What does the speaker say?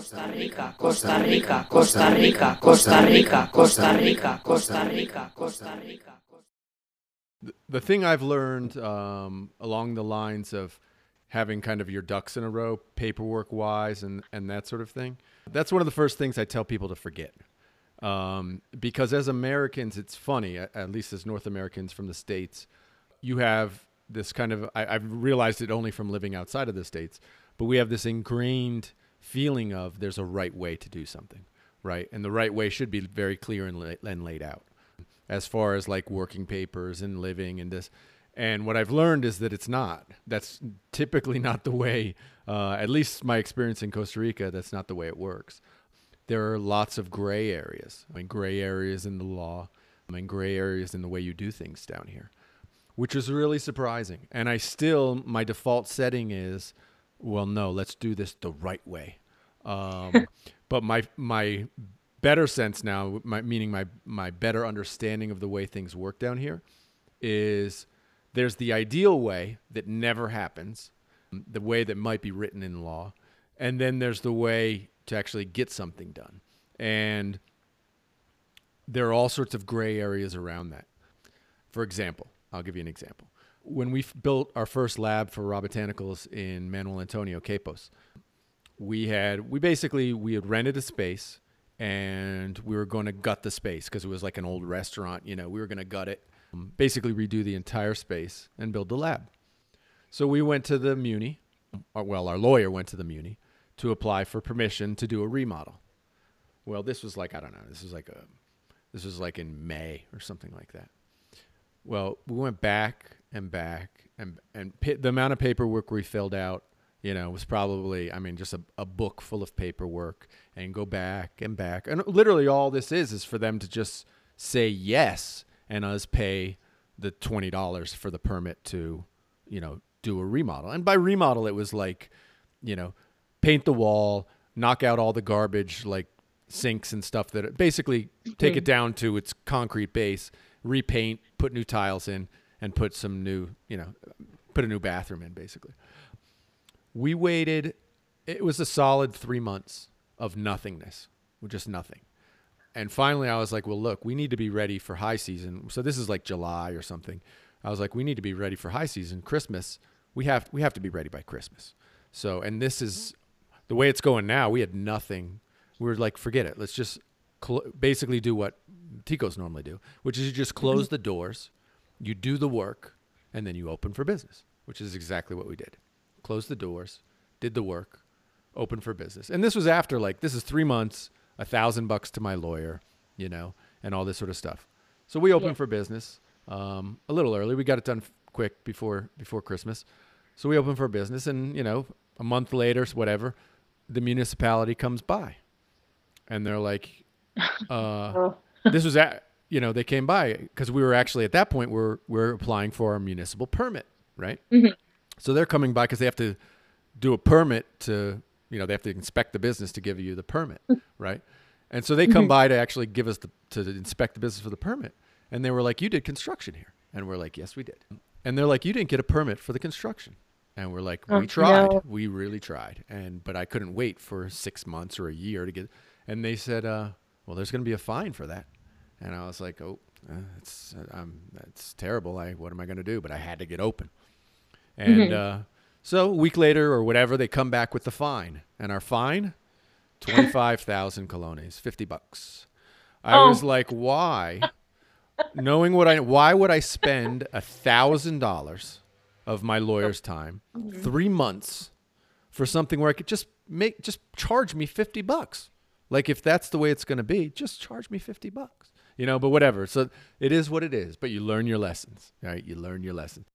Costa Rica, Costa Rica, Costa Rica, Costa Rica, Costa Rica, Costa Rica, Costa Rica. The thing I've learned um, along the lines of having kind of your ducks in a row, paperwork wise, and, and that sort of thing, that's one of the first things I tell people to forget. Um, because as Americans, it's funny, at, at least as North Americans from the States, you have this kind of, I, I've realized it only from living outside of the States, but we have this ingrained feeling of there's a right way to do something, right? And the right way should be very clear and, la- and laid out as far as like working papers and living and this. And what I've learned is that it's not. That's typically not the way, uh, at least my experience in Costa Rica, that's not the way it works. There are lots of gray areas. I mean, gray areas in the law, I mean, gray areas in the way you do things down here, which is really surprising. And I still, my default setting is, well, no, let's do this the right way. Um, but my, my better sense now, my, meaning my my better understanding of the way things work down here, is there's the ideal way that never happens, the way that might be written in law, and then there's the way to actually get something done, and there are all sorts of gray areas around that. For example, I'll give you an example. When we f- built our first lab for raw botanicals in Manuel Antonio Quepos, we had we basically we had rented a space and we were going to gut the space because it was like an old restaurant. You know, we were going to gut it, um, basically redo the entire space and build the lab. So we went to the Muni, or, well, our lawyer went to the Muni to apply for permission to do a remodel. Well, this was like I don't know. This was like a, this was like in May or something like that. Well, we went back and back and and pi- the amount of paperwork we filled out you know, was probably, I mean, just a, a book full of paperwork and go back and back. And literally all this is is for them to just say yes and us pay the $20 for the permit to, you know, do a remodel. And by remodel, it was like, you know, paint the wall, knock out all the garbage, like sinks and stuff that basically take it hmm. down to its concrete base, repaint, put new tiles in, and put some new, you know, put a new bathroom in, basically. We waited it was a solid three months of nothingness just nothing. And finally i was like well look we need to be ready for high season. So this is like july or something. I was like we need to be ready for high season. Christmas we have we have to be ready by christmas. So and this is the way it's going now we had nothing. We were like forget it. Let's just cl- basically do what ticos normally do which is you just close the doors you do the work and then you open for business which is exactly what we did Close the doors, did the work, open for business. And this was after like this is three months, a thousand bucks to my lawyer, you know, and all this sort of stuff. So we opened Yeah. for business um, a little early. We got it done f- quick before before Christmas. So we opened for business, and you know, a month later, or whatever, the municipality comes by, and they're like, uh, Oh. "This was at." You know, they came by because we were actually at that point we're we're applying for our municipal permit, right? So they're coming by because they have to do a permit to, you know, they have to inspect the business to give you the permit, right? And so they come by to actually give us the to inspect the business for the permit, and they were like, "You did construction here," and we're like, "Yes, we did." And they're like, "You didn't get a permit for the construction," and we're like, "We Oh, tried, no. we really tried," and but I couldn't wait for six months or a year to get. And they said, uh, "Well, there's going to be a fine for that," and I was like, "Oh, uh, it's um, that's terrible. I what am I going to do?" But I had to get open. And uh, so a week later or whatever, they come back with the fine. And our fine, 25,000 colones, 50 bucks. I Oh. was like, why? Knowing what I, why would I spend a thousand dollars of my lawyer's time, three months for something where I could just make, just charge me 50 bucks. Like if that's the way it's going to be, just charge me 50 bucks, you know, but whatever. So it is what it is, but you learn your lessons, right? You learn your lessons.